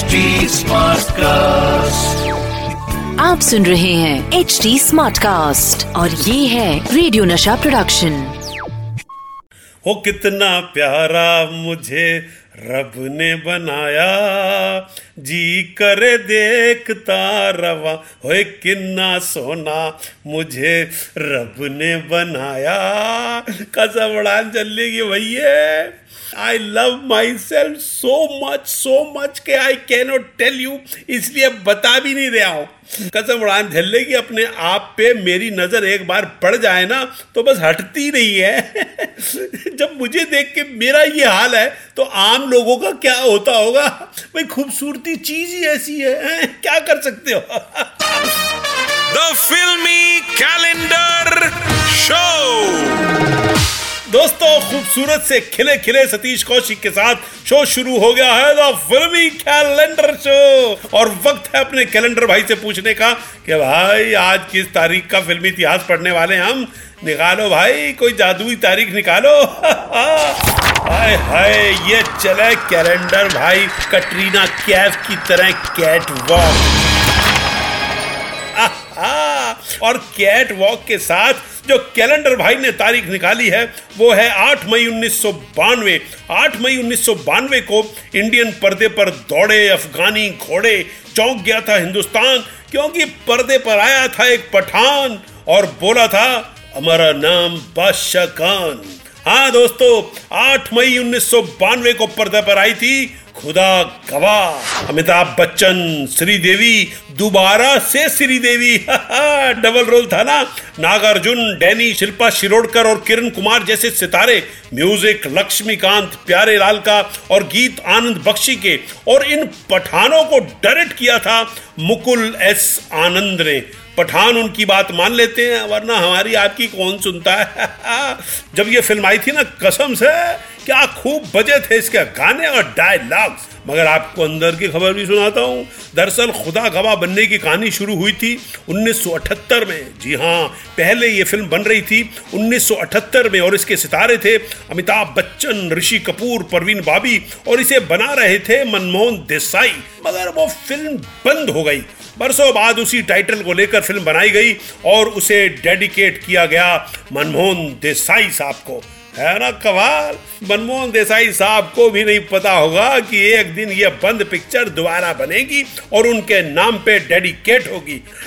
HD cast आप सुन रहे हैं एच डी स्मार्ट कास्ट और ये है रेडियो नशा प्रोडक्शन हो कितना प्यारा मुझे। रब ने बनाया, जी करे देखता रवा। होए किन्ना सोना, मुझे रब ने बनाया। कसम उड़ान चलने की भैया। I love myself so much so much के आई कैनोट टेल यू इसलिए बता भी नहीं रहा हूँ। कसम, उड़ान झल्ले की अपने आप पे, मेरी नज़र एक बार पड़ जाए ना तो बस हटती नहीं है। जब मुझे देख के मेरा ये हाल है तो आम लोगों का क्या होता होगा? भाई, खूबसूरती चीज़ ही ऐसी है? क्या कर सकते हो? द फिल्मी कैलेंडर शो दोस्तों, खूबसूरत से खिले खिले सतीश कौशिक के साथ शो शुरू हो गया है द फिल्मी कैलेंडर शो और वक्त है अपने कैलेंडर भाई से पूछने का कि भाई, आज किस तारीख का फिल्मी इतिहास पढ़ने वाले हम? निकालो भाई, कोई जादुई तारीख निकालो। हाय हाय, ये चले कैलेंडर भाई, कटरीना कैफ की तरह कैट वॉक और कैट वॉक के साथ जो कैलेंडर भाई ने तारीख निकाली है, वो है 8 मई उन्नीस सौ बानवे। आठ मई उन्नीस सौ बानवे को इंडियन पर्दे पर दौड़े अफगानी घोड़े, चौंक गया था हिंदुस्तान, क्योंकि पर्दे पर आया था एक पठान और बोला था, हमारा नाम बादशाह खान। हाँ दोस्तों 8 मई उन्नीस सौ बानवे को पर्दे पर आई थी खुदा गवाह। अमिताभ बच्चन, श्रीदेवी, दोबारा से श्रीदेवी। डबल रोल था ना। नागार्जुन, डैनी, शिल्पा शिरोडकर और किरण कुमार जैसे सितारे, म्यूज़िक, लक्ष्मीकांत, प्यारे लाल का और गीत आनंद बख्शी के। और इन पठानों को डायरेक्ट किया था मुकुल एस आनंद ने। पठान उनकी बात मान लेते हैं, वरना हमारी आपकी कौन सुनता है? जब ये फ़िल्म आई थी ना, कसम से क्या खूब बजे थे इसके गाने और डायलॉग्स मगर आपको अंदर की खबर भी सुनाता हूँ। दरअसल खुदा गवाह बनने की कहानी शुरू हुई थी 1978 में। जी हाँ पहले ये फ़िल्म बन रही थी 1978 में और इसके सितारे थे अमिताभ बच्चन, ऋषि कपूर, परवीन बाबी और इसे बना रहे थे मनमोहन देसाई। मगर वो फ़िल्म बंद हो गई। बरसों बाद उसी टाइटल को लेकर फ़िल्म बनाई गई और उसे डेडिकेट किया गया मनमोहन देसाई साहब को। है ना? कमाल। मनमोहन देसाई साहब को भी नहीं पता होगा कि एक दिन ये बंद पिक्चर दोबारा बनेगी और उनके नाम पे डेडिकेट होगी।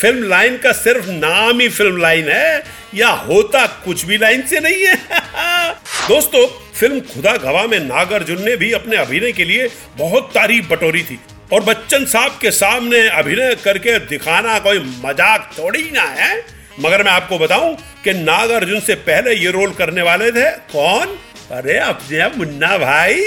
फ़िल्म लाइन का सिर्फ़ नाम ही फ़िल्म लाइन है, या होता कुछ भी लाइन से नहीं है। दोस्तों, फ़िल्म खुदा गवाह में नागार्जुन ने भी अपने अभिनय के लिए बहुत तारीफ़ बटोरी थी और बच्चन साहब के सामने अभिनय करके दिखाना कोई मज़ाक थोड़ी ना है। मगर मैं आपको बताऊँ कि नागार्जुन से पहले ये रोल करने वाले थे कौन? अरे अपने मुन्ना भाई,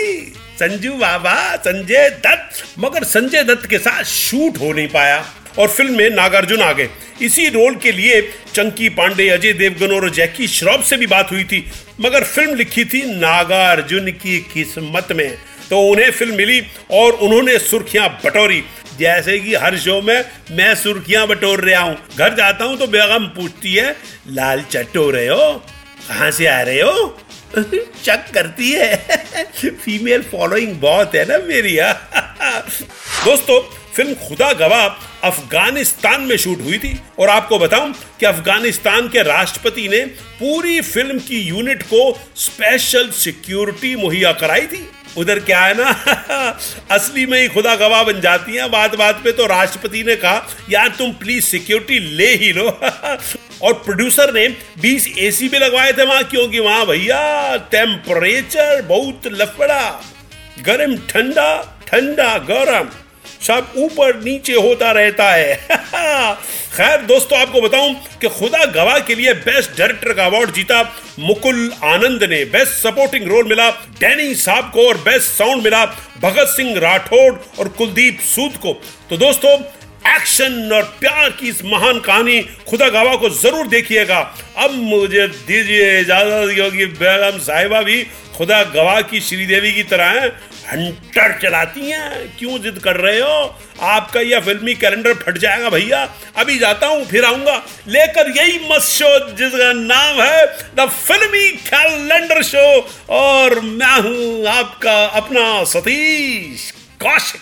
संजू बाबा, संजय दत्त। मगर संजय दत्त के साथ शूट हो नहीं पाया और फ़िल्म में नागार्जुन आ गए इसी रोल के लिए चंकी पांडे, अजय देवगन और जैकी श्रॉफ से भी बात हुई थी, मगर फ़िल्म लिखी थी नागार्जुन की किस्मत में। तो उन्हें फ़िल्म मिली और उन्होंने सुर्खियाँ बटोरी। जैसे कि हर शो में मैं सुर्खियाँ बटोर रहा हूँ। घर जाता हूँ तो बेगम पूछती है, लाल चट्टो रहे हो? कहाँ से आ रहे हो? चक करती है। फीमेल फॉलोइंग बहुत है ना मेरी। दोस्तों, फ़िल्म खुदा गवाह अफ़गानिस्तान में शूट हुई थी। और आपको बताऊँ कि अफ़गानिस्तान के राष्ट्रपति ने पूरी फ़िल्म की यूनिट को स्पेशल सिक्योरिटी मुहैया कराई थी। उधर क्या है ना, असली में ही खुदा गवाह बन जाती हैं। बात बात पे तो राष्ट्रपति ने कहा, यार तुम प्लीज़ सिक्योरिटी ले ही लो। और प्रोड्यूसर ने 20 एसी भी लगवाए थे वहाँ, क्योंकि वहाँ भैया टेम्परेचर बहुत लफड़ा। गर्म ठंडा ठंडा, गर्म। सब ऊपर नीचे होता रहता है। खैर दोस्तों, आपको बताऊँ कि खुदा गवाह के लिए बेस्ट डायरेक्टर का अवार्ड जीता मुकुल आनंद ने। बेस्ट सपोर्टिंग रोल मिला डैनी साहब को और बेस्ट साउंड मिला भगत सिंह राठौड़ और कुलदीप सूद को। तो दोस्तों एक्शन और प्यार की इस महान कहानी खुदा गवाह को ज़रूर देखिएगा। अब मुझे दीजिए इजाज़त क्योंकि बेगम साहिबा भी खुदा गवाह की श्रीदेवी की तरह है। हंटर चलाती हैं। क्यों जिद कर रहे हो? आपका यह फिल्मी कैलेंडर फट जाएगा भैया। अभी जाता हूँ, फिर आऊँगा। लेकर यही मस्त शो जिसका नाम है द फिल्मी कैलेंडर शो। और मैं हूँ आपका अपना सतीश कौशिक।